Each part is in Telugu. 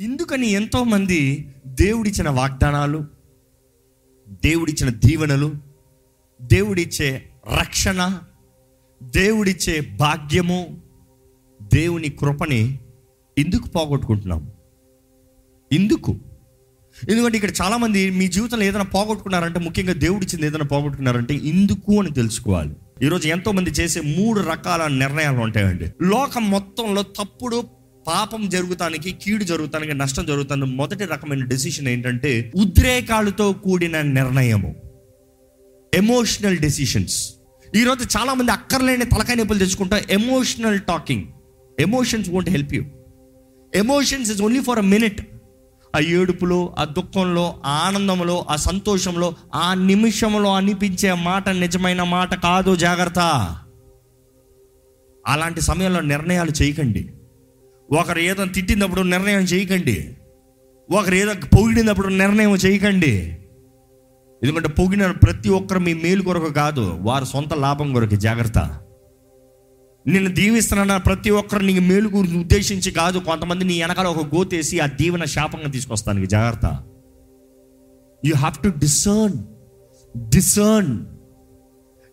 ఇందుకని ఎంతోమంది దేవుడిచ్చిన వాగ్దానాలు దేవుడిచ్చిన దీవెనలు దేవుడిచ్చే రక్షణ దేవుడిచ్చే భాగ్యము దేవుని కృపని ఎందుకు పోగొట్టుకుంటున్నాం. ఎందుకు ఎందుకంటే ఇక్కడ చాలామంది మీ జీవితంలో ఏదైనా పోగొట్టుకున్నారంటే ముఖ్యంగా దేవుడిచ్చింది ఏదైనా పోగొట్టుకున్నారంటే ఎందుకు అని తెలుసుకోవాలి. ఈరోజు ఎంతోమంది చేసే మూడు రకాల నిర్ణయాలు ఉంటాయండి. లోకం మొత్తంలో తప్పుడు పాపం జరుగుతానికి కీడు జరుగుతానికి నష్టం జరుగుతానికి మొదటి రకమైన డెసిషన్ ఏంటంటే ఉద్రేకాలతో కూడిన నిర్ణయము. ఎమోషనల్ డెసిషన్స్ ఈరోజు చాలా మంది అక్కర్లేని తలకాయ నొప్పులు తెచ్చుకుంటా emotional talking emotions won't help you emotions is only for a minute ఆ ఏడుపులో ఆ దుఃఖంలో ఆ ఆనందంలో ఆ సంతోషంలో ఆ నిమిషంలో అనిపించే మాట నిజమైన మాట కాదు జాగ్రత్త. అలాంటి సమయంలో నిర్ణయాలు చేయకండి. ఒకరు ఏదో తిట్టినప్పుడు నిర్ణయం చేయకండి. ఒకరు ఏదో పొగిడినప్పుడు నిర్ణయం చేయకండి. ఎందుకంటే పొగిడిన ప్రతి ఒక్కరు మీ మేలు కొరకు కాదు వారి సొంత లాభం కొరకు. జాగ్రత్త. నిన్ను దీవిస్తున్న ప్రతి ఒక్కరు నీకు మేలు గురించి ఉద్దేశించి కాదు కొంతమంది నీ వెనకాల ఒక గోతేసి ఆ దీవెన శాపంగా తీసుకొస్తానికి. జాగ్రత్త. You have to discern discern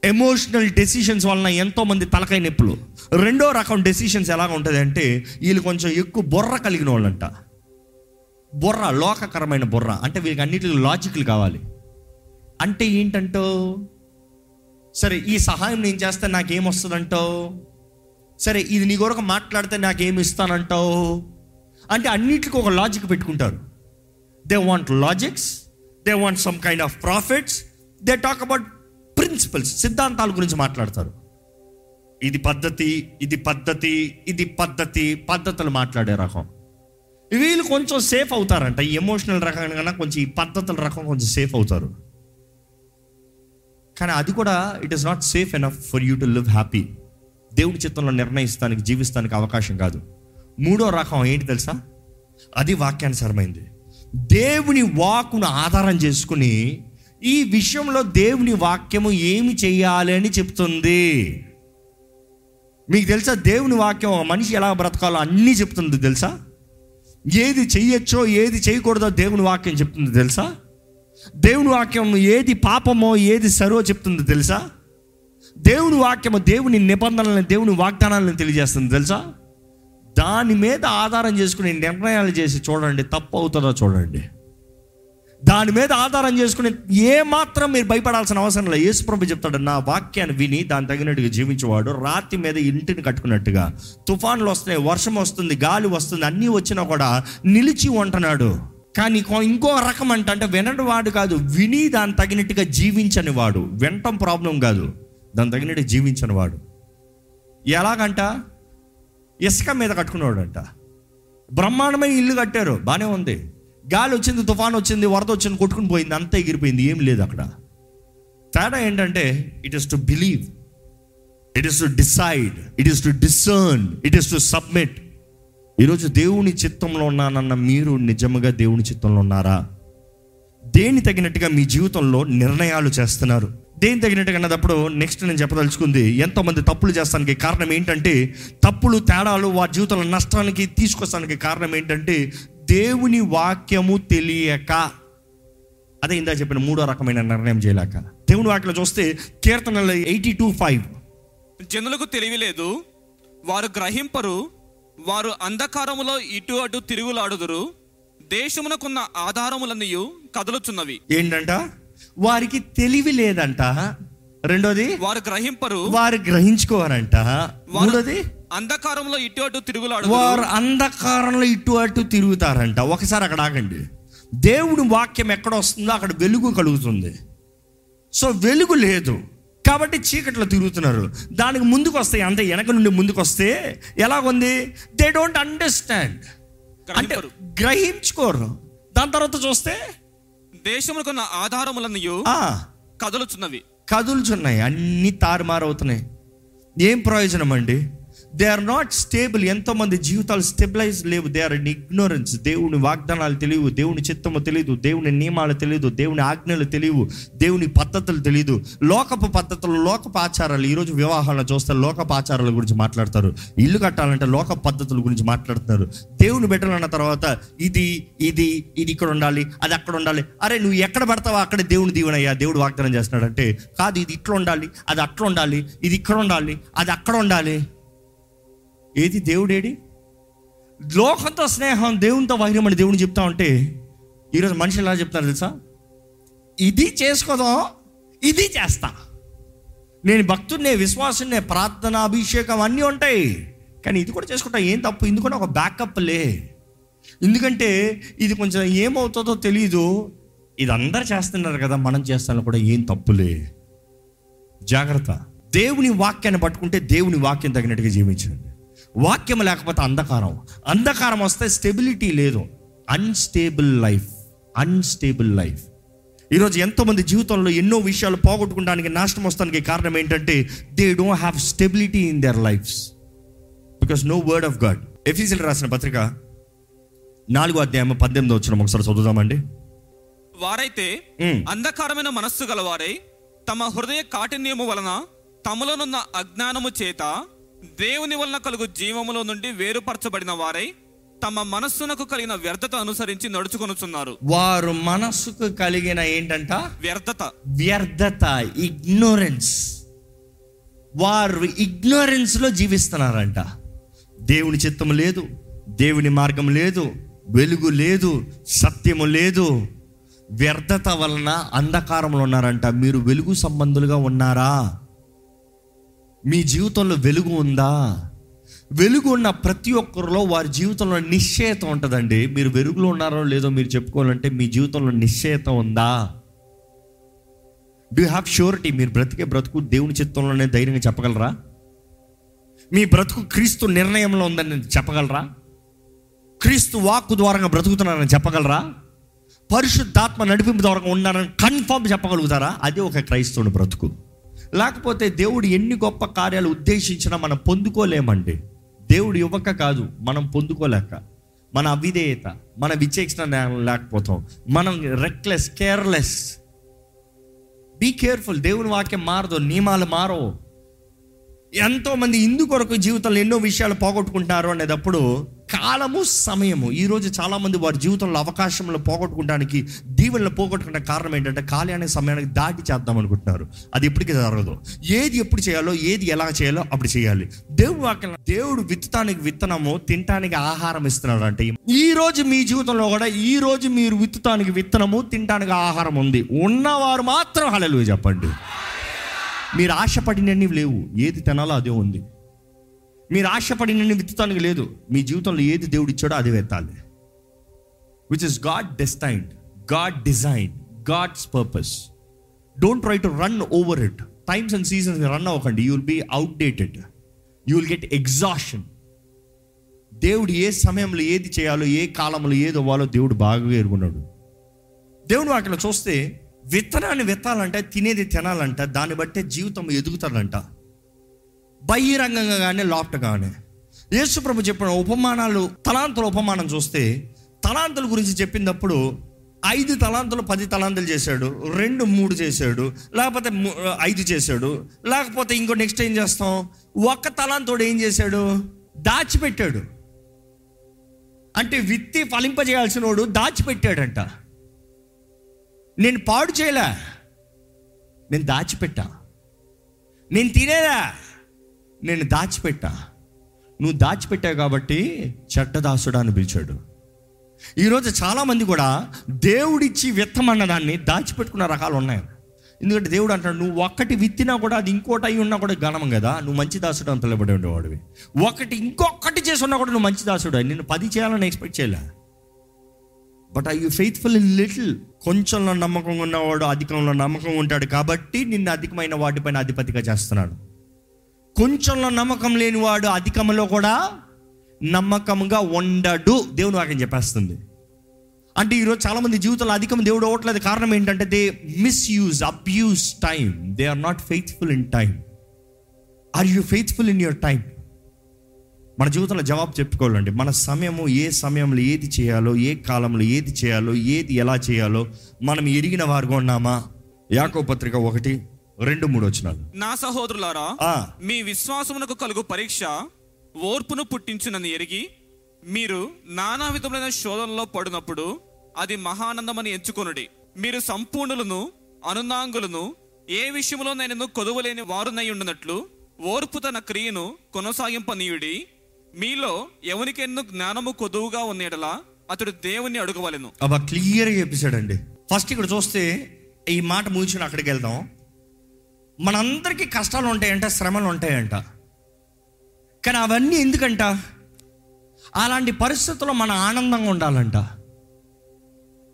emotional decisions వలన ఎంతోమంది తలకాయ నొప్పులు. రెండో రకం డెసిషన్స్ ఎలా ఉంటుంది అంటే వీళ్ళు కొంచెం ఎక్కువ బుర్ర కలిగిన వాళ్ళంట. బుర్ర లోకకరమైన బుర్ర. అంటే వీళ్ళకి అన్నిటికీ లాజిక్లు కావాలి. అంటే ఏంటంటో సరే ఈ సహాయం నేను చేస్తే నాకేమొస్తుందంటో సరే ఇది నీ కొరకు మాట్లాడితే నాకేమి ఇస్తానంటావు అంటే అన్నిటికీ ఒక లాజిక్ పెట్టుకుంటారు. They want logics they want some kind of profits they talk about principles సిద్ధాంతాల గురించి మాట్లాడతారు. ఇది పద్ధతి ఇది పద్ధతి ఇది పద్ధతి పద్ధతులు మాట్లాడే రకం. వీళ్ళు కొంచెం సేఫ్ అవుతారంట. ఈ ఎమోషనల్ రకం కన్నా కొంచెం ఈ పద్ధతుల రకం కొంచెం సేఫ్ అవుతారు. కానీ అది కూడా it is not safe enough for you to live happy దేవుడి చిత్తంలో నిర్ణయిస్తానికి జీవిస్తానికి అవకాశం కాదు. మూడో రకం ఏంటి తెలుసా? అది వాక్యానుసారమైంది. దేవుని వాకును ఆధారం చేసుకుని ఈ విషయంలో దేవుని వాక్యము ఏమి చేయాలి అని చెప్తుంది? మీకు తెలుసా? దేవుని వాక్యం ఒక మనిషి ఎలా బ్రతకాలో అన్నీ చెప్తుంది తెలుసా? ఏది చెయ్యొచ్చో ఏది చేయకూడదో దేవుని వాక్యం చెప్తుంది తెలుసా? దేవుని వాక్యం ఏది పాపమో ఏది సరో చెప్తుంది తెలుసా? దేవుని వాక్యము దేవుని నిబంధనలను దేవుని వాగ్దానాలను తెలియజేస్తుంది తెలుసా? దాని మీద ఆధారం చేసుకుని నిర్ణయాలు చేసి చూడండి తప్పు అవుతుందో చూడండి. దాని మీద ఆధారం చేసుకుని ఏమాత్రం మీరు భయపడాల్సిన అవసరం లేదు. యేసుప్రభు చెప్తాడు నా వాక్యాన్ని విని దాని తగినట్టుగా జీవించేవాడు రాతి మీద ఇంటిని కట్టుకున్నట్టుగా. తుఫాన్లు వస్తున్నాయి వర్షం వస్తుంది గాలి వస్తుంది అన్నీ వచ్చినా కూడా నిలిచి ఉంటున్నాడు. కానీ ఇంకో- రకం అంట అంటే వినడు వాడు కాదు విని దాని తగినట్టుగా జీవించని వాడు వినటం ప్రాబ్లం కాదు దాని తగినట్టు జీవించని వాడు ఎలాగంట? ఇసుక మీద కట్టుకునేవాడంట బ్రహ్మాండమైన ఇల్లు కట్టారు బాగానే ఉంది. గాలి వచ్చింది తుఫాన్ వచ్చింది వరద వచ్చింది కొట్టుకుని పోయింది అంతా ఎగిరిపోయింది ఏం లేదు అక్కడ. తేడా ఏంటంటే it is to believe it is to decide it is to discern it is to submit ఈరోజు దేవుని చిత్తంలో ఉన్నానన్న మీరు నిజంగా దేవుని చిత్తంలో ఉన్నారా? దేని తగినట్టుగా మీ జీవితంలో నిర్ణయాలు చేస్తున్నారు? దేని తగినట్టుగా అన్నదప్పుడు నెక్స్ట్ నేను చెప్పదలుచుకుంది ఎంతోమంది తప్పులు చేస్తానికి కారణం ఏంటంటే తప్పులు తేడాలు వారి జీవితంలో నష్టానికి తీసుకొస్తానికి కారణం ఏంటంటే దేవుని వాక్యము తెలియక అదే ఇందా చెప్పిన మూడో రకమైన నిర్ణయం చేయలేక. దేవుని వాక్యలో చూస్తే కీర్తనలు ఎయిటీ టూ ఫైవ్. జనులకు తెలివి లేదు వారు గ్రహింపరు వారు అంధకారములో ఇటు అటు తిరుగులాడుదురు దేశమునకున్న ఆధారములన్నయు కదులుచున్నవి. ఏంటంట? వారికి తెలివి లేదంట. రెండోది? వారు గ్రహింపరు. వారు గ్రహించుకోవారంట వారు మూడోది? అంధకారంలో ఇటు అటు తిరుగులాడు వారు అంధకారంలో ఇటు అటు తిరుగుతారంట. ఒకసారి అక్కడ ఆగండి. దేవుడి వాక్యం ఎక్కడ వస్తుందో అక్కడ వెలుగు కలుగుతుంది. సో వెలుగు లేదు. కాబట్టి చీకట్లో తిరుగుతున్నారు. దానికి ముందుకు వస్తాయి. అంతే వెనక నుండి ముందుకు వస్తే ఎలాగుంది? దే డోంట్ అండర్స్టాండ్ అంటే గ్రహించుకోరు. దాని తర్వాత చూస్తే దేశమునకున్న ఆధారములన్నయు ఆ. కదులుచున్నవి. కదులుచున్నాయి. అన్ని తారుమారు అవుతున్నాయి ఏం ప్రయోజనం అండి దే ఆర్ నాట్ స్టేబుల్ ఎంతో మంది జీవితాలు స్టెబిలైజ్ లేవు. దే ఆర్ ఇన్ ఇగ్నోరెన్స్ దేవుని వాగ్దానాలు తెలియవు. దేవుని చిత్తము తెలియదు. దేవుని నియమాలు తెలియదు. దేవుని ఆజ్ఞలు తెలియవు. దేవుని పద్ధతులు తెలియదు. లోకపు పద్ధతులు లోకపు ఆచారాలు ఈరోజు వివాహాలను చూస్తే లోకపు ఆచారాల గురించి మాట్లాడతారు. ఇల్లు కట్టాలంటే లోక పద్ధతుల గురించి మాట్లాడుతున్నారు. దేవుని బిడ్డలన్న తర్వాత ఇది ఇది ఇది ఇక్కడ ఉండాలి అది అక్కడ ఉండాలి. అరే నువ్వు ఎక్కడ పడతావో అక్కడ దేవుని దీవెనయ్యా. దేవుడు వాగ్దానం చేస్తున్నాడంటే కాదు ఇది ఇట్లా ఉండాలి అది అట్లా ఉండాలి ఇది ఇక్కడ ఉండాలి అది అక్కడ ఉండాలి. ఏది దేవుడేడి? లోకంతో స్నేహం దేవునితో వైరం అని దేవుని చెప్తా ఉంటే ఈరోజు మనుషులు ఎలా చెప్తారు తెలుసా? ఇది చేసుకోదాం ఇది చేస్తా. నేను భక్తుడినే విశ్వాసునే ప్రార్థన అభిషేకం అన్నీ ఉంటాయి. కానీ ఇది కూడా చేసుకుంటా ఏం తప్పు? ఎందుకంటే ఒక బ్యాకప్ లే. ఎందుకంటే ఇది కొంచెం ఏమవుతుందో తెలియదు ఇది అందరు చేస్తున్నారు కదా మనం చేస్తాను కూడా ఏం తప్పులే జాగ్రత్త. దేవుని వాక్యాన్ని పట్టుకుంటే దేవుని వాక్యం తగినట్టుగా జీవించండి. వాక్యం లేకపోతే అంధకారం. అంధకారం వస్తే స్టెబిలిటీ లేదు. అన్స్టేబుల్ లైఫ్ అన్స్టేబుల్ లైఫ్ ఈరోజు ఎంతోమంది జీవితంలో ఎన్నో విషయాలు పోగొట్టుకోవడానికి నాశనం వస్తానికి కారణం ఏంటంటే they don't have stability in their lives because no word of God ఎఫీసీలు రాసిన పత్రిక నాలుగో అధ్యాయం పద్దెనిమిది వచ్చిన ఒకసారి చదువుదామండి. వారైతే. అంధకారమైన మనస్సు గలవారై తమ హృదయ కాఠిన్యము వలన తమలోనున్న అజ్ఞానము చేత దేవుని వలన కలుగు జీవములో నుండి వేరుపరచబడిన వారై తమ మనస్సునకు కలిగిన వ్యర్థత అనుసరించి నడుచుకొనుచున్నారు. వారు మనస్సుకు కలిగిన ఏంటంట? వ్యర్థత. వ్యర్థత ఇగ్నోరెన్స్ వారు ఇగ్నోరెన్స్లో జీవిస్తున్నారంట. దేవుని చిత్తము లేదు దేవుని మార్గం లేదు వెలుగు లేదు సత్యము లేదు. వ్యర్థత వలన అంధకారంలో ఉన్నారంట. మీరు వెలుగు సంబంధులుగా ఉన్నారా? మీ జీవితంలో వెలుగు ఉందా? వెలుగు ఉన్న ప్రతి ఒక్కరిలో వారి జీవితంలో నిశ్చయత ఉంటుందండి. మీరు వెలుగులో ఉన్నారో లేదో మీరు చెప్పుకోవాలంటే మీ జీవితంలో నిశ్చయత ఉందా? డూ హ్యావ్ షూరిటీ మీరు బ్రతికే బ్రతుకు దేవుని చిత్తంలోనే ధైర్యంగా చెప్పగలరా? మీ బ్రతుకు క్రీస్తు నిర్ణయంలో ఉందని చెప్పగలరా? క్రీస్తు వాక్కు ద్వారా బ్రతుకుతున్నారని చెప్పగలరా? పరిశుద్ధాత్మ నడిపింపు ద్వారా ఉన్నారని కన్ఫర్మ్ చెప్పగలుగుతారా? అది ఒక క్రైస్తవుని బ్రతుకు. లేకపోతే దేవుడు ఎన్ని గొప్ప కార్యాలు ఉద్దేశించినా మనం పొందుకోలేమండి. దేవుడు ఇవ్వక కాదు మనం పొందుకోలేక. మన అవిధేయత మన విచేక్షణ లేకపోతాం. మనం రెక్లెస్ కేర్లెస్ బీ కేర్ఫుల్ దేవుని వాక్యం మారదు నియమాలు మారవు. ఎంతోమంది ఇందు కొరకు జీవితంలో ఎన్నో విషయాలు పోగొట్టుకుంటారు అనేటప్పుడు కాలము సమయము. ఈరోజు చాలామంది వారి జీవితంలో అవకాశంలో పోగొట్టుకోవడానికి దీవెనలు పోగొట్టుకునే కారణం ఏంటంటే కాలానికి సమయానికి దాటి చేద్దాం అనుకుంటున్నారు. అది ఎప్పటికీ జరగదు. ఏది ఎప్పుడు చేయాలో ఏది ఎలా చేయాలో అప్పుడు చేయాలి. దేవుడు వాక్యం దేవుడు విత్తడానికి విత్తనము తినటానికి ఆహారం ఇస్తున్నాడు అంటే ఈ రోజు మీ జీవితంలో కూడా ఈ రోజు మీరు విత్తుతానికి విత్తనము తినటానికి ఆహారం ఉంది. ఉన్నవారు మాత్రం హలలు చెప్పండి. మీరు ఆశపడినన్ని లేవు. ఏది తినాలో అదే ఉంది. మీరు ఆశపడినవి విత్తుతానికి లేదు. మీ జీవితంలో ఏది దేవుడు ఇచ్చాడో అదే వెత్తాలి which is God destined God design God's purpose don't try to run over it times and seasons run అవ్వకండి. You will be outdated you will get exhaustion దేవుడు ఏ సమయంలో ఏది చేయాలో ఏ కాలంలో ఏది అవ్వాలో దేవుడు బాగా ఎరుగున్నాడు. దేవుడు వాటిలో చూస్తే విత్తనాన్ని విత్తాలంటే తినేది తినాలంట దాన్ని బట్టే జీవితం ఎదుగుతాడంట. బహిరంగంగా కానీ లోపటగానే యేసుప్రభు చెప్పిన ఉపమానాలు తలాంతుల ఉపమానం చూస్తే తలాంతుల గురించి చెప్పినప్పుడు ఐదు తలాంతులు పది తలాంతులు చేశాడు రెండు మూడు చేశాడు లేకపోతే ఐదు చేశాడు లేకపోతే ఇంకో నెక్స్ట్ ఏం చేస్తాం? ఒక్క తలాంతోడు ఏం చేశాడు? దాచిపెట్టాడు. అంటే విత్తి ఫలింపజేయాల్సిన వాడు దాచిపెట్టాడంట. నేను పాడు చేయలే. నేను దాచిపెట్టా. నేను తినేలా. నేను దాచిపెట్టా. నువ్వు దాచిపెట్టావు కాబట్టి చెడ్డదాసుడా అని పిలిచాడు. ఈరోజు చాలామంది కూడా దేవుడిచ్చి విత్తమన్న దాన్ని దాచిపెట్టుకున్న రకాలు ఉన్నాయి. ఎందుకంటే దేవుడు అంటాడు నువ్వు ఒక్కటి విత్తినా కూడా అది ఇంకోటి అయి ఉన్నా కూడా ఘనం కదా నువ్వు మంచి దాసుడు అని తెలబడి ఉండేవాడివి. ఒకటి ఇంకొకటి చేసి ఉన్నా కూడా నువ్వు మంచి దాసుడు నిన్ను పది చేయాలని ఎక్స్పెక్ట్ చేయలే. But I you faithful in little కొంచెంలో నమ్మకం ఉన్నవాడు అధికంలో నమ్మకం ఉంటాడు కాబట్టి నిన్ను అధికమైన వాటిపైన అధిపతిగా చేస్తున్నాడు. కొంచెంలో నమ్మకం లేనివాడు అధికంలో కూడా నమ్మకంగా ఉండడు. దేవుని వాక్యం చెప్పేస్తుంది. అంటే ఈరోజు చాలామంది జీవితంలో అధికం దేవుడు అవ్వట్లేదు. కారణం ఏంటంటే they misuse abuse time they are not faithful in time are you faithful in your time మన జీవితంలో జవాబు చెప్పుకోవాలండి. మన సమయము ఏ సమయంలో ఏది చేయాలో ఏ కాలంలో ఏది చేయాలో ఏది ఎలా చేయాలో మనం ఎరిగిన వారుగా ఉన్నామా? యాకో పత్రిక ఒకటి రెండు మూడు వచ్చినాలు నా సహోదరులారా మీ విశ్వాసమునకు కలుగు పరీక్ష ఓర్పును పుట్టించునని ఎరిగి మీరు నానా విధములైన శోధనలో పడినప్పుడు అది మహానందమని ఎంచుకొనుడి. మీరు సంపూర్ణులను అనునాంగులను ఏ విషయంలో నేను కొదువలేని వారునై ఉండినట్లు ఓర్పు తన క్రియను కొనసాగింపనీయుడి. మీలో ఎవరికెన్నో జ్ఞానము కొదువుగా ఉన్నేడలా అతడు దేవుని అడుగవలెను. అబ్బా క్లియర్గా చెప్పేశాడండి. ఫస్ట్ ఇక్కడ చూస్తే ఈ మాట ముగించిన అక్కడికి వెళ్దాం. మనందరికీ కష్టాలు ఉంటాయంట శ్రమలు ఉంటాయంట. కానీ అవన్నీ ఎందుకంట? అలాంటి పరిస్థితుల్లో మన ఆనందంగా ఉండాలంట.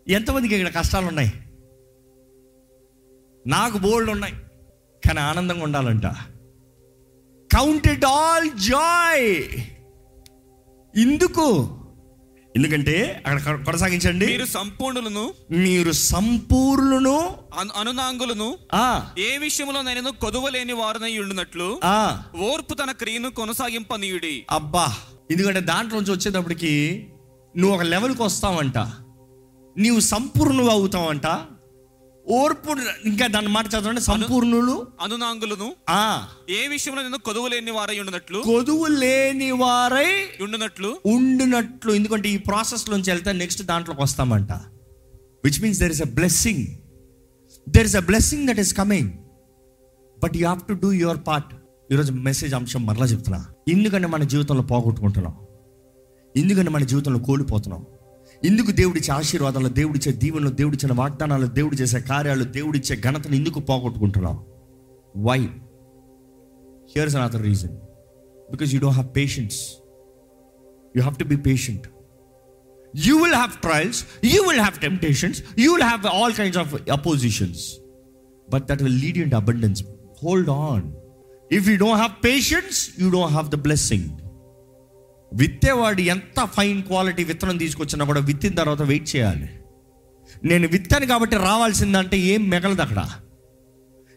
ఎంతమందికి ఇక్కడ కష్టాలు ఉన్నాయి? నాకు బోల్డ్ ఉన్నాయి కానీ ఆనందంగా ఉండాలంట. కౌంటెడ్ ఆల్ జాయ్ ఎందుకు ఎందుకంటే అక్కడ కొనసాగించండి. మీరు సంపూర్ణులను మీరు సంపూర్ణులను అను- అనునాంగులను ఆ. ఏ విషయంలో నేను కొదువలేని వారునై ఉండినట్లు ఆ. ఓర్పు తన క్రియను కొనసాగింపనీయుడి. అబ్బా! ఎందుకంటే దాంట్లోంచి వచ్చేటప్పటికి నువ్వు ఒక లెవెల్కి వస్తావంట నీవు సంపూర్ణువు అవుతావంట. ఓర్పు ఇంకా దాని మాట చదవండి. సంపూర్ణులు. అనునాంగులను. ఆ. ఏ విషయంలో నేను కొదువలేని వారై ఉండినట్లు? కొదువు లేని వారై ఉండినట్లు? ఉండినట్లు. ఎందుకంటే ఈ ప్రాసెస్ నుంచి వెళ్తే నెక్స్ట్ దాంట్లోకి వస్తామంట. Which means there is a blessing there is a blessing that is coming but you have to do your part ఈరోజు మెసేజ్ అంశం మరలా చెప్తున్నా. ఎందుకంటే మన జీవితంలో పోగొట్టుకుంటున్నాం. ఎందుకంటే మన జీవితంలో కోల్పోతున్నాం. ఎందుకు దేవుడిచ్చే ఆశీర్వాదాలు దేవుడిచ్చే దీవెనలు దేవుడిచ్చిన వాగ్దానాలు దేవుడు చేసే కార్యాలు దేవుడిచ్చే ఘనతను ఎందుకు పోగొట్టుకుంటున్నాం why here's another reason because you don't have patience You have to be patient. You will have trials, you will have temptations, you will have all kinds of oppositions. But that will lead you into abundance. Hold on. If you don't have patience, you don't have the blessing. విత్తేవాడు ఎంత ఫైన్ క్వాలిటీ విత్తనం తీసుకొచ్చినా కూడా విత్తిన తర్వాత వెయిట్ చేయాలి. నేను విత్తాను కాబట్టి రావాల్సిందంటే ఏం మిగలదు అక్కడ.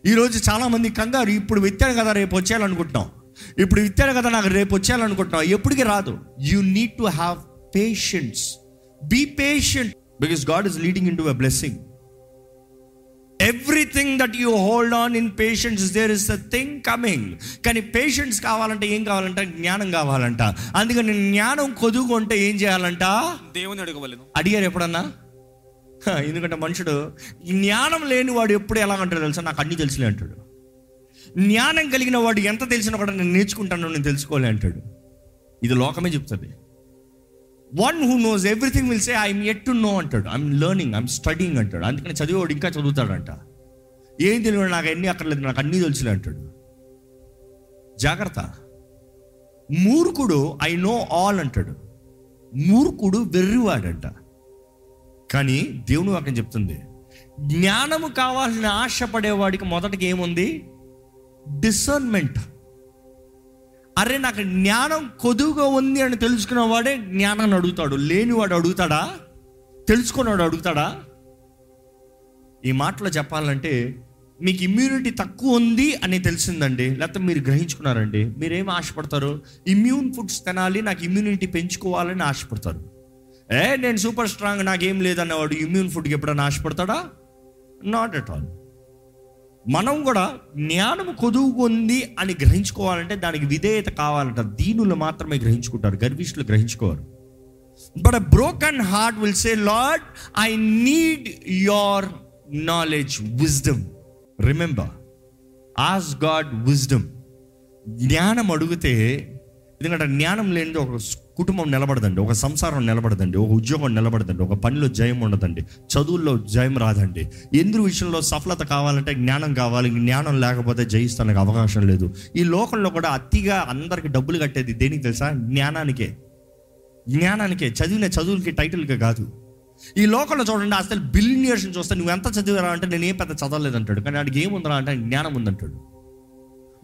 ఈరోజు చాలామంది కంగారు ఇప్పుడు విత్తాను కదా రేపు వచ్చేయాలనుకుంటున్నాం ఇప్పుడు విత్తాను కదా నాకు రేపు వచ్చేయాలనుకుంటున్నాం ఎప్పటికీ రాదు. You need to have patience be patient because God is leading into a blessing everything that you hold on in patience there is a thing coming కానీ పేషెన్స్ కావాలంటే ఏం కావాలంట? జ్ఞానం కావాలంట. అందుకని జ్ఞానం కొదుగుంటే ఏం చేయాలంట? దేవుని అడగవలెను. అడిగారు ఎప్పుడన్నా? ఎందుకంటే మనుషుడు జ్ఞానం లేని వాడు ఎప్పుడు ఎలా అంటాడు తెలుసా? నాకు అన్ని తెలుసులే అంటాడు. జ్ఞానం కలిగిన వాడు ఎంత తెలిసినా కూడా నేను నేర్చుకుంటాను నేను తెలుసుకోలే అంటాడు. ఇది లోకమే చెప్తుంది. One who knows everything will say I'm yet to know అంటాడు. ఐఎమ్ లెర్నింగ్ ఐఎమ్ స్టడీయింగ్ అంటాడు. అందుకని చదివేవాడు ఇంకా చదువుతాడంట. ఏం తెలియదు నాకు అన్నీ అక్కర్లేదు నాకు అన్నీ తెలుసులే అంటాడు. జాగ్రత్త. మూర్ఖుడు ఐ నో ఆల్ అంటాడు. మూర్ఖుడు వెర్రివాడంట. కానీ దేవుని వాక్యం చెప్తుంది. జ్ఞానము కావాలని ఆశపడేవాడికి మొదటికి ఏముంది? డిసర్న్మెంట్ అరే నాకు జ్ఞానం కొదువుగా ఉంది అని తెలుసుకున్నవాడే జ్ఞానాన్ని అడుగుతాడు. లేనివాడు అడుగుతాడా? తెలుసుకున్నవాడు అడుగుతాడా? ఈ మాటలో చెప్పాలంటే మీకు ఇమ్యూనిటీ తక్కువ ఉంది అని తెలిసిందండి. లేకపోతే మీరు గ్రహించుకున్నారండి. మీరేం ఆశపడతారు? ఇమ్యూన్ ఫుడ్స్ తినాలి నాకు ఇమ్యూనిటీ పెంచుకోవాలని ఆశపడతారు. ఏ నేను సూపర్ స్ట్రాంగ్ నాకేం లేదన్నవాడు ఇమ్యూన్ ఫుడ్కి ఎప్పుడైనా ఆశపడతాడా? నాట్ ఎట్ ఆల్ మనం కూడా జ్ఞానం కొదువుకుంది అని గ్రహించుకోవాలంటే దానికి విధేయత కావాలంట. దీనులు మాత్రమే గ్రహించుకుంటారు గర్విష్ఠులు గ్రహించుకోరు. But a broken heart will say Lord I need your knowledge wisdom remember ask God wisdom జ్ఞానం అడిగితే ఎందుకంటే జ్ఞానం లేనిది ఒక కుటుంబం నిలబడదండి ఒక సంసారం నిలబడదండి ఒక ఉద్యోగం నిలబడదండి ఒక పనిలో జయం ఉండదండి చదువుల్లో జయం రాదండి. ఎందుకు విషయంలో సఫలత కావాలంటే జ్ఞానం కావాలి జ్ఞానం లేకపోతే జయిస్తానికి అవకాశం లేదు. ఈ లోకంలో కూడా అతిగా అందరికి డబ్బులు కట్టేది దేనికి తెలుసా? జ్ఞానానికే. జ్ఞానానికే. చదివిన చదువులకి టైటిల్కి కాదు. ఈ లోకంలో చూడండి అసలు బిలినియర్స్ చూస్తే నువ్వు ఎంత చదివారా అంటే నేను ఏం పెద్ద చదవలేదు అంటాడు కానీ వాడికి ఏముందిరా అంటే జ్ఞానం ఉందంటాడు.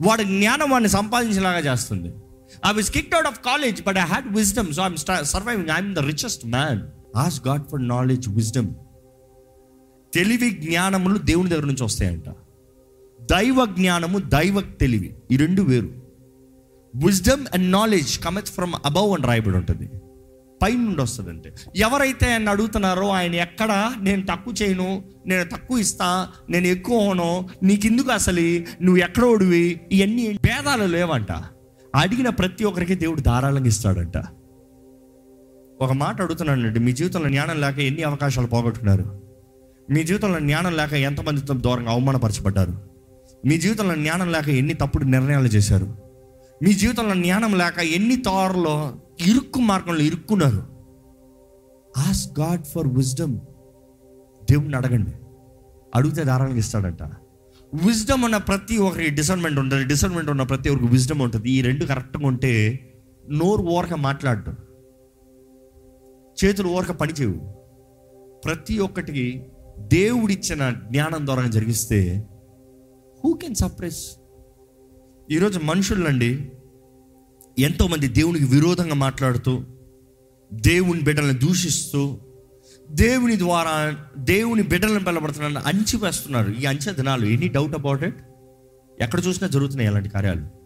వాడు జ్ఞానం వాడిని సంపాదించేలాగా చేస్తుంది. I was kicked out of college but I had wisdom so I'm surviving I'm the richest man ask God for knowledge wisdom తెలివి జ్ఞానములు దేవుని దగ్గర నుంచి వస్తాయంట. దైవ జ్ఞానము దైవ తెలివి. ఈ రెండు వేరు. Wisdom and knowledge cometh from above అని రాయబడి ఉంటుంది. పై నుండి వస్తుంది అంటే ఎవరైతే ఆయన అడుగుతున్నారో ఆయన ఎక్కడ నేను తక్కువ చేయను నేను తక్కువ ఇస్తా నేను ఎక్కువ అవను నీకెందుకు అసలు? నువ్వు ఎక్కడ ఓడివి ఇవన్నీ భేదాలు లేవంట. అడిగిన ప్రతి ఒక్కరికి దేవుడు ధారాళంగా ఇస్తాడంట. ఒక మాట అడుగుతున్నానండి మీ జీవితంలో జ్ఞానం లేక ఎన్ని అవకాశాలు పోగొట్టుకున్నారు? మీ జీవితంలో జ్ఞానం లేక ఎంతమందితో దూరంగా అవమానపరచబడ్డారు? మీ జీవితంలో జ్ఞానం లేక ఎన్ని తప్పుడు నిర్ణయాలు చేశారు? మీ జీవితంలో జ్ఞానం లేక ఎన్ని తోరలో ఇరుక్కు మార్గంలో ఇరుక్కున్నారు? ఆస్ గాడ్ ఫర్ విజ్డమ్ దేవుణ్ణి అడగండి. అడిగితే ధారాళంగా ఇస్తాడంట. విజ్డమ్ ఉన్న ప్రతి ఒక్కరికి డిసర్న్మెంట్ ఉంటుంది. డిసర్న్మెంట్ ఉన్న ప్రతి ఒక్కరికి విజ్డమ్ ఉంటుంది. ఈ రెండు కరెక్ట్గా ఉంటే నోరు ఓరక మాట్లాడటం చేతులు ఓరక పనిచేయవు ప్రతి ఒక్కటికి దేవుడిచ్చిన జ్ఞానం ద్వారా జరిగిస్తే హూ కెన్ సప్రెస్ ఈరోజు మనుషులండి ఎంతోమంది దేవునికి విరోధంగా మాట్లాడుతూ దేవుని బిడ్డలను దూషిస్తూ దేవుని ద్వారా దేవుని బిడ్డలను పిలబడుతున్నారని అంచి వేస్తున్నారు ఈ అంచె దినాలు ఎనీ డౌట్ అబౌట్ ఇట్? ఎక్కడ చూసినా జరుగుతున్నాయి అలాంటి కార్యాలు.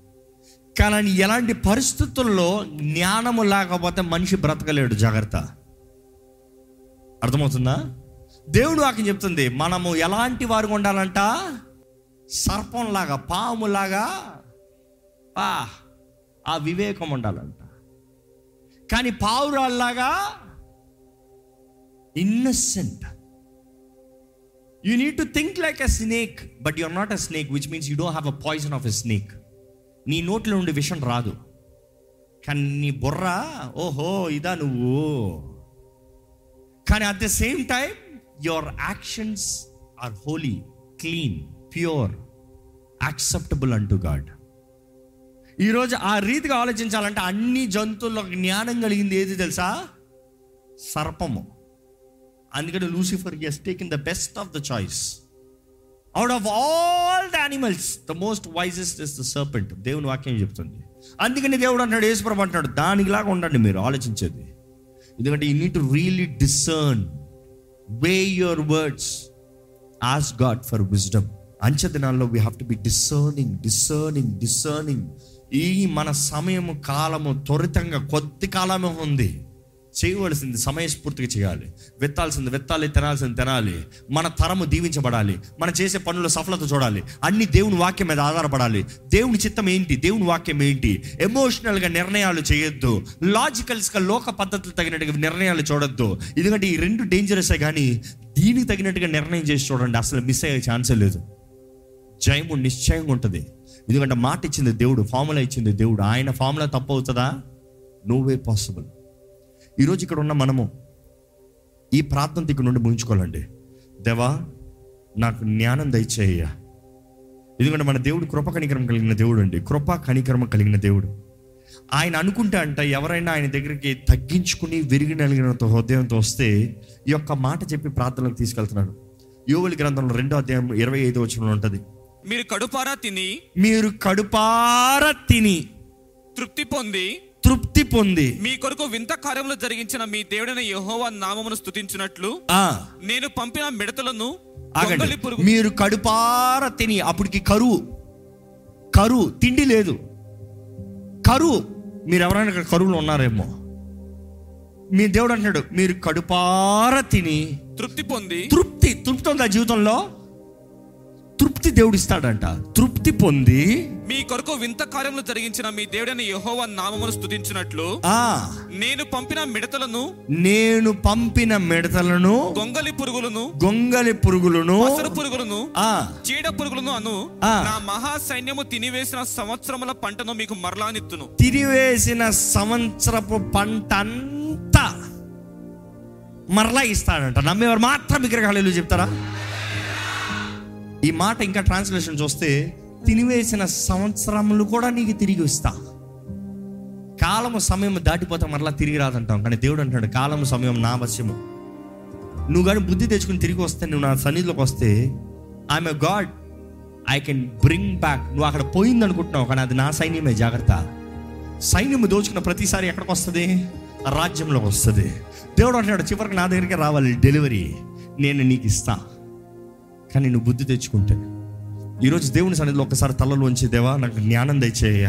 కానీ ఎలాంటి పరిస్థితుల్లో జ్ఞానము లేకపోతే మనిషి బ్రతకలేడు జాగ్రత్త. అర్థమవుతుందా? దేవుడు వాక్యం చెప్తుంది మనము ఎలాంటి వారు ఉండాలంట? సర్పంలాగా పాములాగా పా ఆ వివేకం ఉండాలంట. కానీ పావురాల్లాగా innocent you need to think like a snake but you're not a snake which means you don't have a poison of a snake నీ నోట్లో ఉండే విషయం రాదు. కానీ నీ బుర్ర ఓహో ఇదా నువ్వు. కానీ at the same time your actions are holy clean pure acceptable అంటూ గాడ్ ఈరోజు ఆ రీతిగా ఆలోచించాలంటే అన్ని జంతువుల్లో జ్ఞానం కలిగింది. ఏది తెలుసా? సర్పము. అందుకని Lucifer he's taken the best of the choice out of all the animals the most wisest is the serpent దేవుని వాక్యం చెప్తుంది. అందుకని దేవుడు అంటాడు యేసుప్రభు అంటాడు దానిలాగా ఉండండి మీరు ఆలోచించేది. ఎందుకంటే you need to really discern weigh your words ask God for wisdom అంచె దినాల్లో we have to be discerning discerning discerning ఈ మన సమయము కాలము త్వరితంగా కొద్ది కాలమే ఉంది. చేయవలసింది సమయస్ఫూర్తిగా చేయాలి. విత్తాల్సింది విత్తాలి తినాల్సింది తినాలి. మన తరము దీవించబడాలి. మనం చేసే పనుల సఫలత చూడాలి. అన్ని దేవుని వాక్యం మీద ఆధారపడాలి. దేవుని చిత్తం ఏంటి? దేవుని వాక్యం ఏంటి? ఎమోషనల్గా నిర్ణయాలు చేయొద్దు. లాజికల్స్గా లోక పద్ధతులు తగినట్టుగా నిర్ణయాలు చూడొద్దు. ఎందుకంటే ఈ రెండు డేంజరసే కానీ దీనికి తగినట్టుగా నిర్ణయం చేసి చూడండి. అసలు మిస్ అయ్యే ఛాన్సే లేదు. జయము నిశ్చయంగా ఉంటుంది. ఎందుకంటే మాట ఇచ్చింది దేవుడు ఫార్ములా ఇచ్చింది దేవుడు. ఆయన ఫార్ములా తప్పు అవుతుందా? పాసిబుల్ ఈరోజు ఇక్కడ ఉన్న మనము ఈ ప్రార్థన ఇక్కడ నుండి ముగించుకోవాలండి. దేవా నాకు జ్ఞానం దయచేయ ఎందుకంటే మన దేవుడు కృప కనికరం కలిగిన దేవుడు అండి కృప కనికరం కలిగిన దేవుడు. ఆయన అనుకుంటే అంట ఎవరైనా ఆయన దగ్గరికి తగ్గించుకుని విరిగి నలిగిన హృదయంతో వస్తే ఈ యొక్క మాట చెప్పి ప్రార్థనలకు తీసుకెళ్తున్నాడు. యోగుల గ్రంథంలో రెండో అధ్యాయం ఇరవై ఐదు వచనంలో ఉంటుంది. మీరు కడుపారా తిని? మీరు కడుపార తిని. తృప్తి పొంది తృప్తి పొంది. మీ కొరకు వింత కార్యములు జరిగించిన మీ దేవుడైన యెహోవా నామమును స్తుతించినట్లు ఆ. నేను పంపిన మిడతలను మీరు కడుపార తిని అప్పటికి కరువు. కరువు తిండి లేదు. కరువు. మీరు ఎవరైనా ఇక్కడ కరువులో ఉన్నారేమో. మీ దేవుడు అంటున్నాడు మీరు కడుపార తిని తృప్తి పొంది తృప్తి తృప్తి ఉందా జీవితంలో? తృప్తి దేవుడు ఇస్తాడంట తృప్తి పొంది మీ కొరకు వింత కార్యములు జరిగించిన మీ దేవుడైన యెహోవా నామమును స్తుతించినట్లు ఆ. నేను పంపిన మిడతలను నేను పంపిన మిడతలను గొంగలి పురుగులను గొంగలి పురుగులను పసరు పురుగులను ఆ. చీడ పురుగులను అను ఆ. నా మహా సైన్యము తినివేసిన సంవత్సరముల పంటను మీకు మరలానిత్తును తిరివేసిన సంవత్సరపు పంట అంతా మరలా ఇస్తాడంట. నమ్మేవారు మాత్రం విగ్రహాలు చెప్తారా? ఈ మాట ఇంకా ట్రాన్స్లేషన్ చూస్తే తినివేసిన సంవత్సరములు కూడా నీకు తిరిగి ఇస్తా. కాలము సమయం దాటిపోతే మరలా తిరిగి రాదంటాం. కానీ దేవుడు అంటాడు కాలము సమయం నా వశ్యము నువ్వు కానీ బుద్ధి తెచ్చుకుని తిరిగి వస్తే నువ్వు నా సన్నిధిలోకి వస్తే I'm a God I can bring back నువ్వు అక్కడ పోయింది అనుకుంటున్నావు కానీ అది నా సైన్యమే జాగ్రత్త. సైన్యం దోచుకున్న ప్రతిసారి ఎక్కడికి వస్తుంది? రాజ్యంలోకి వస్తుంది. దేవుడు అంటున్నాడు చివరికి నా దగ్గరికి రావాలి డెలివరీ. నేను నీకు ఇస్తా. కానీ నువ్వు బుద్ధి తెచ్చుకుంటే. ఈరోజు దేవుని సన్నిధిలో ఒకసారి తలలోంచి దేవా నాకు జ్ఞానం దయచేయ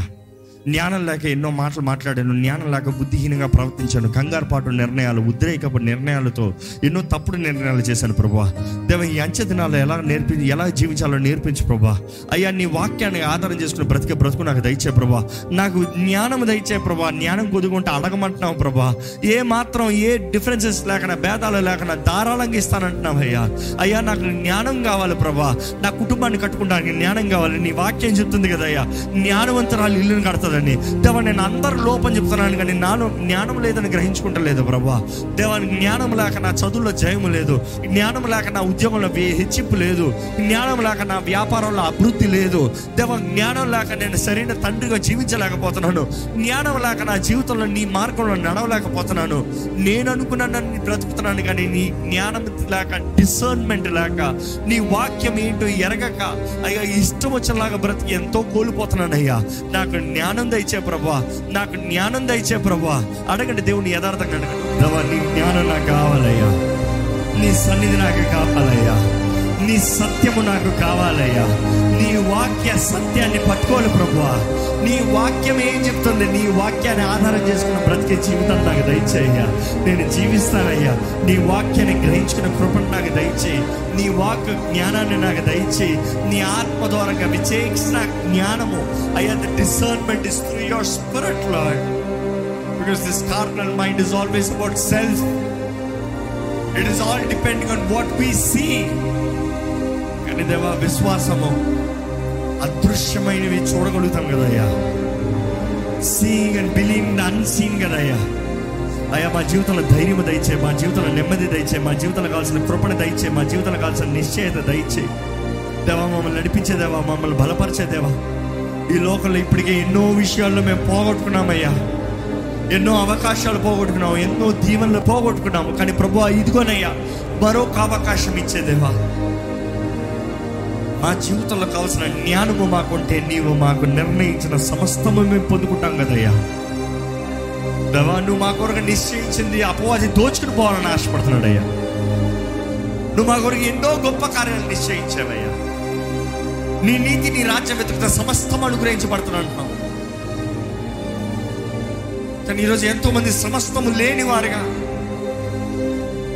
జ్ఞానం లేక ఎన్నో మాటలు మాట్లాడాను జ్ఞానం లేక బుద్ధిహీనంగా ప్రవర్తించాను కంగారు పాటు నిర్ణయాలు ఉద్రేకపు నిర్ణయాలతో ఎన్నో తప్పుడు నిర్ణయాలు చేశాను ప్రభా దేవ ఈ అంచె దినాలు ఎలా నేర్పించి ఎలా జీవించాలో నేర్పించు ప్రభా అయ్యా నీ వాక్యాన్ని ఆధారం చేసుకుని బ్రతికే బ్రతుకు నాకు దయచే ప్రభా నాకు జ్ఞానం దయచే ప్రభా జ్ఞానం కొదుకుంటే అడగమంటున్నావు ప్రభా ఏ మాత్రం ఏ డిఫరెన్సెస్ లేకుండా భేదాలు లేకుండా ధారాళంగా ఇస్తానంటున్నావు అయ్యా. అయ్యా నాకు జ్ఞానం కావాలి ప్రభా నా కుటుంబాన్ని కట్టుకుంటానికి జ్ఞానం కావాలి. నీ వాక్యం చెప్తుంది కదా అయ్యా జ్ఞానవంతరాలు ఇల్లుని చేయాలని దేవా నేను అందరు లోపం చెప్తున్నాను కానీ నాలో జ్ఞానం లేదని గ్రహించుకుంటలేదు ప్రభా. దేవానికి జ్ఞానం లేక నా చదువులో జయము లేదు. జ్ఞానం లేక నా ఉద్యోగంలో హెచ్చింపు లేదు. జ్ఞానం లేక నా వ్యాపారంలో అభివృద్ధి లేదు. దేవ జ్ఞానం లేక నేను సరైన తండ్రిగా జీవించలేకపోతున్నాను. జ్ఞానం లేక నా జీవితంలో నీ మార్గంలో నడవలేకపోతున్నాను. నేను అనుకున్నాను బ్రతుకుతున్నాను కానీ నీ జ్ఞానం లేక డిసర్న్మెంట్ లేక నీ వాక్యం ఏంటో ఎరగక అయ్యా ఇష్టం వచ్చేలాగా బ్రతికి ఎంతో కోల్పోతున్నానయ్యా. నాకు జ్ఞానం దయచే ప్రభా. నాకు జ్ఞానం దయచే ప్రభా. అడగండి దేవుని యథార్థంగా అడగండి. నీ జ్ఞానం నాకు కావాలయ్యా. నీ సన్నిధి నాకు కావాలయ్యా. నీ సత్యము నాకు కావాలయ్యా. నీ వాక్య సత్యాన్ని పట్టుకోవాలి ప్రభువా. నీ వాక్యం ఏం చెప్తుంది? నీ వాక్యాన్ని ఆధారం చేసుకున్న బ్రతికే జీవితం నాకు దయచేయ్యా. నేను జీవిస్తానయ్యా. నీ వాక్యాన్ని గ్రహించుకున్న కృపను నాకు దయచేయి. నీ వాక్ జ్ఞానాన్ని నాకు దయచేయి. నీ ఆత్మ ద్వారా విచేక్షణ జ్ఞానము అయ్యా the discernment is through your spirit Lord because this carnal mind is always about self it is all depending on what we see కానీ దేవా విశ్వాసము అదృశ్యమైనవి చూడగలుగుతాం కదయ్యా. సీయింగ్ అండ్ బిలీవింగ్ అన్సీయింగ్ కదయ్యా. అయ్యా మా జీవితంలో ధైర్యం దయచే మా జీవితంలో నెమ్మది దయచే మా జీవితంలో కావాల్సిన కృపణ దయచే మా జీవితంలో కావాల్సిన నిశ్చయత దయచే. దేవా మమ్మల్ని నడిపించేదేవా మమ్మల్ని బలపరిచే దేవా. ఈ లోకంలో ఇప్పటికే ఎన్నో విషయాల్లో మేము పోగొట్టుకున్నామయ్యా. ఎన్నో అవకాశాలు పోగొట్టుకున్నాము ఎన్నో దీవెనలు పోగొట్టుకున్నాము. కానీ ప్రభు ఇదిగోనయ్యా మరొక అవకాశం ఇచ్చేదేవా మా జీవితంలో కావాల్సిన జ్ఞానము మాకుంటే నీవు మాకు నిర్ణయించిన సమస్తము మేము పొందుకుంటాం కదయ్యా. నువ్వు మా కొరకు నిశ్చయించింది అపవాది దోచుకుని పోవాలని ఆశపడుతున్నాడయ్యా. నువ్వు మా కొరకు ఎన్నో గొప్ప కార్యాలు నిశ్చయించావయ్యా. నీ నీతి నీ రాజ్యం వెతుకుతా సమస్తం అనుగ్రహించబడుతున్నాను అంటున్నావు. కానీ ఈరోజు ఎంతో మంది సమస్తము లేని వారుగా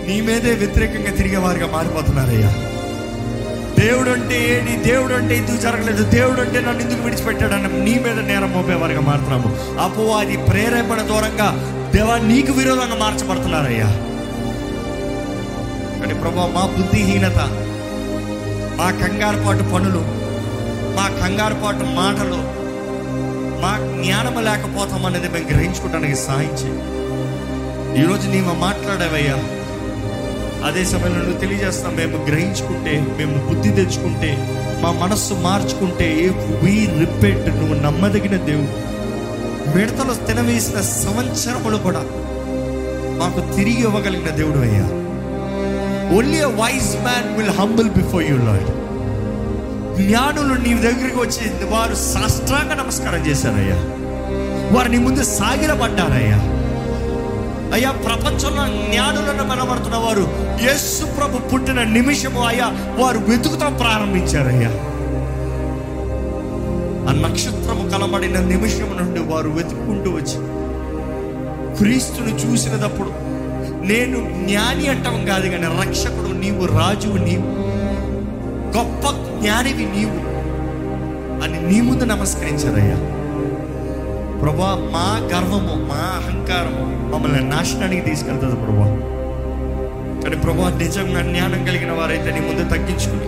నీ మీదే వ్యతిరేకంగా తిరిగేవారుగా మారిపోతున్నారయ్యా. దేవుడు అంటే ఏడి దేవుడు అంటే ఎందుకు జరగలేదు? దేవుడు అంటే నన్ను ఎందుకు విడిచిపెట్టాడని నీ మీద నేరం మోపేవారుగా మారుతున్నాము. అపవాది ప్రేరేపణ దూరంగా దేవా నీకు విరోధంగా మార్చబడుతున్నారయ్యా. కానీ ప్రభా మా బుద్ధిహీనత మా కంగారుపాటు పనులు మా కంగారుపాటు మాటలు మా జ్ఞానం లేకపోతాం అనేది మేము గ్రహించుకోవడానికి సహాయం చేయి ఈరోజు నీవు మాట్లాడావయ్యా అదే సమయంలో నువ్వు తెలియజేస్తాం మేము గ్రహించుకుంటే మేము బుద్ధి తెచ్చుకుంటే మా మనస్సు మార్చుకుంటే వీ రిపెంట్ నువ్వు నమ్మదగిన దేవుడు. మిడతలు తినవేసిన సంవత్సరములు కూడా మాకు తిరిగి ఇవ్వగలిగిన దేవుడు అయ్యా. Only a wise man will humble before you Lord జ్ఞానులు నీ దగ్గరికి వచ్చి వారు సాష్టాంగ నమస్కారం చేశారయ్యా. వారు నీ ముందు సాగిలపడ్డారయ్యా. అయ్యా ప్రపంచంలో జ్ఞానులను కనబడుతున్న వారు. యేసు ప్రభు పుట్టిన నిమిషము అయ్యా వారు వెతుకుతాం ప్రారంభించారయ్యా. ఆ నక్షత్రము కలబడిన నిమిషం నుండి వారు వెతుక్కుంటూ వచ్చి క్రీస్తుని చూసినప్పుడు నేను జ్ఞాని అంటాం కాదు కానీ రక్షకుడు నీవు రాజువు నీవు గొప్ప జ్ఞానివి నీవు అని నీ ముందు నమస్కరించారయ్యా. ప్రభా మా గర్వము మా అహంకారము మమ్మల్ని నాశనానికి తీసుకెళ్తుంది ప్రభా. కానీ ప్రభా నిజంగా జ్ఞానం కలిగిన వారైతే నీ ముందు తగ్గించుకుని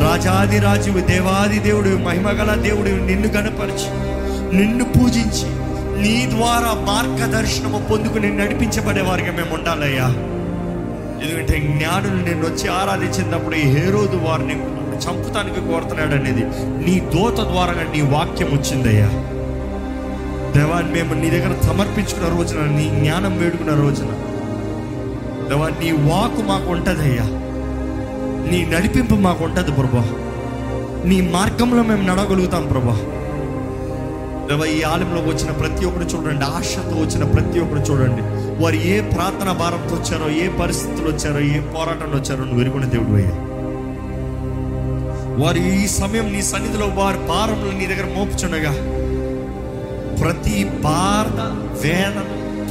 రాజాది రాజువు దేవాది దేవుడు మహిమగల దేవుడు నిన్ను కనపరిచి నిన్ను పూజించి నీ ద్వారా మార్గదర్శనము పొందుకుని నడిపించబడే వారికి మేము ఉండాలయ్యా. ఎందుకంటే జ్ఞానులు నేను వచ్చి ఆరాధించినప్పుడు ఈ హేరోదు వారిని చంపుతానికి కోరుతున్నాడు అనేది నీ దోత ద్వారా నీ వాక్యం వచ్చిందయ్యా. దేవాన్ని మేము నీ దగ్గర సమర్పించుకున్న రోజున నీ జ్ఞానం వేడుకున్న రోజున. దేవా నీ వాకు మాకు ఉంటదయ్యా నీ నడిపింపు మాకు ఉంటది ప్రభా. నీ మార్గంలో మేము నడగలుగుతాం ప్రభా. దేవా ఈ ఆలయంలోకి వచ్చిన ప్రతి ఒక్కరు చూడండి ఆశతో వచ్చిన ప్రతి ఒక్కరు చూడండి. వారు ఏ ప్రార్థన భారంతో వచ్చారో ఏ పరిస్థితులు వచ్చారో ఏ పోరాటంలో వచ్చారో నువ్వు ఎరుగున్న దేవుడు అయ్యా. వారు ఈ సమయం నీ సన్నిధిలో వారి భారంలో నీ దగ్గర మోపుచుండగా ప్రతి బాధ వేదన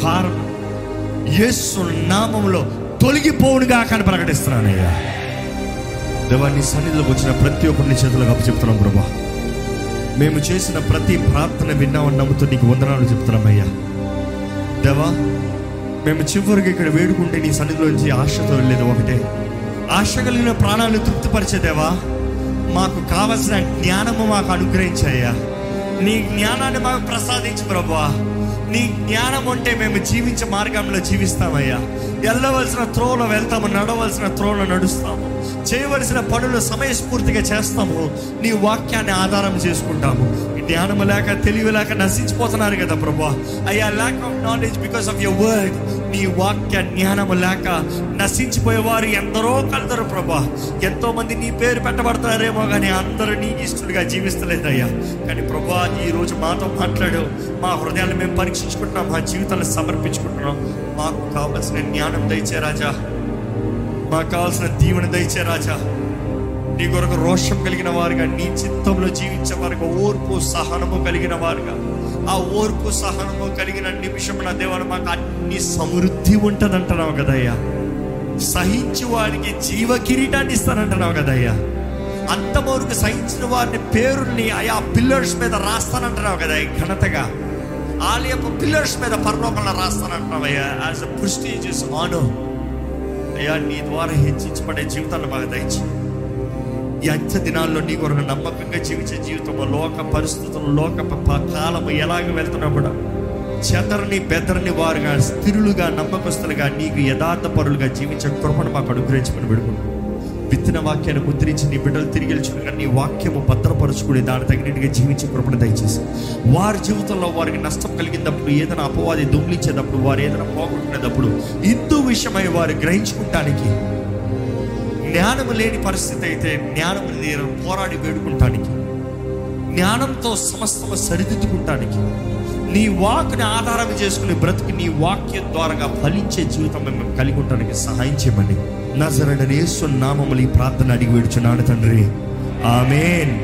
భారం యేసు నామంలో తొలగిపోవునుగా కానీ ప్రకటిస్తున్నానయ్యా దేవా నీ సన్నిధిలోకి వచ్చిన ప్రతి ఒక్కరిని చేతులకు అప్పచెప్తున్నాం ప్రభా. మేము చేసిన ప్రతి ప్రార్థన విన్నామని నమ్ముతూ నీకు వందనాలు చెప్తున్నామయ్యా దేవా మేము చివరికి ఇక్కడ వేడుకుంటే నీ సన్నిధిలోంచి ఆశతో వెళ్ళేది ఒకటే. ఆశ కలిగిన ప్రాణాలను తృప్తిపరిచేదేవా మాకు కావలసిన జ్ఞానము మాకు అనుగ్రహించాయ్యా. నీ జ్ఞానాన్ని మాకు ప్రసాదించు ప్రభా నీ జ్ఞానం ఉంటే మేము జీవించే మార్గంలో జీవిస్తామయ్యా. వెళ్ళవలసిన త్రోలో వెళ్తాము నడవలసిన త్రోలో నడుస్తాము. చేయవలసిన పనులు సమయస్ఫూర్తిగా చేస్తాము. నీ వాక్యాన్ని ఆధారం చేసుకుంటాము. జ్ఞానము లేక తెలివి లేక నశించిపోతున్నారు కదా ప్రభా. అయ్యా lack of knowledge because of your word నీ వాక్య జ్ఞానము లేక నశించిపోయేవారు ఎందరో కలదరు ప్రభా. ఎంతో మంది నీ పేరు పెట్టబడతారేమో కానీ అందరూ నీ ఇష్టలుగా జీవిస్తలేదయ్యా. కానీ ప్రభా ఈ రోజు మాతో మాట్లాడు. మా హృదయాన్ని మేము పరీక్షించుకుంటున్నాం మా జీవితాన్ని సమర్పించుకుంటున్నాం. మాకు కావలసిన జ్ఞానం దయచే రాజా. మాకు కావాల్సిన దీవెన దయచే రాజా. నీ కొరకు రోషం కలిగిన వారుగా నీ చిత్తంలో జీవించే వారుగా ఓర్పు సహనము కలిగిన వారుగా. ఆ ఓర్పు సహనము కలిగిన నిమిషం దేవుడు మాకు అన్ని సమృద్ధి ఉంటదంటున్నావు కదయ్యా. సహించి వారికి జీవ కిరీటాన్ని ఇస్తానంటున్నావు కదయ్యా. అంతవరకు సహించిన వారిని పేరుల్ని ఆయా పిల్లర్స్ మీద రాస్తానంటున్నావు కదా ఘనతగా. ఆలయపు పిల్లర్స్ మీద పరలోకంలో రాస్తానంటున్నావయ్యా యాజ్ అ ప్రిస్టీజియస్ ఆనో అయ్యా నీ ద్వారా హెచ్చించబడే జీవితాన్ని మాకు దయచి ఈ అంచె దినాల్లో నీ కొరకు నమ్మకంగా జీవించే జీవితం లోక పరిస్థితులు లోక కాలము ఎలాగ వెళ్తున్నా కూడా చెదరని బెదరని వారుగా స్థిరులుగా నమ్మకస్తులుగా నీకు యథార్థ పరులుగా జీవించే కృపను మాకు అనుగ్రహించమని పెడుకుంటున్నాం విత్తన వాక్యాన్ని ముద్రించి నీ బిడ్డలు తిరిగి వెళ్ళుచుండగా నీ వాక్యము భద్రపరుచుకుని దాని తగినట్టుగా జీవించే కృపను దయచేసి వారి జీవితంలో వారికి నష్టం కలిగినప్పుడు ఏదైనా అపవాది దొంగిలించేటప్పుడు వారు ఏదైనా పోగొట్టుకునేటప్పుడు ఇందు విషయమై వారు గ్రహించుకుంటానికి జ్ఞానము లేని పరిస్థితి అయితే జ్ఞానము లేని పోరాడి వేడుకుంటానికి జ్ఞానంతో సమస్తము సరిదిద్దుకుంటానికి నీ వాక్ని ఆధారం చేసుకుని బ్రతికి నీ వాక్యం ద్వారా ఫలించే జీవితం మేము కలిగి ఉండడానికి సహాయం చేయమని నజరడనేసు నామములు ఈ ప్రార్థన అడిగి వేడుచున్నాను తండ్రి. ఆమెన్.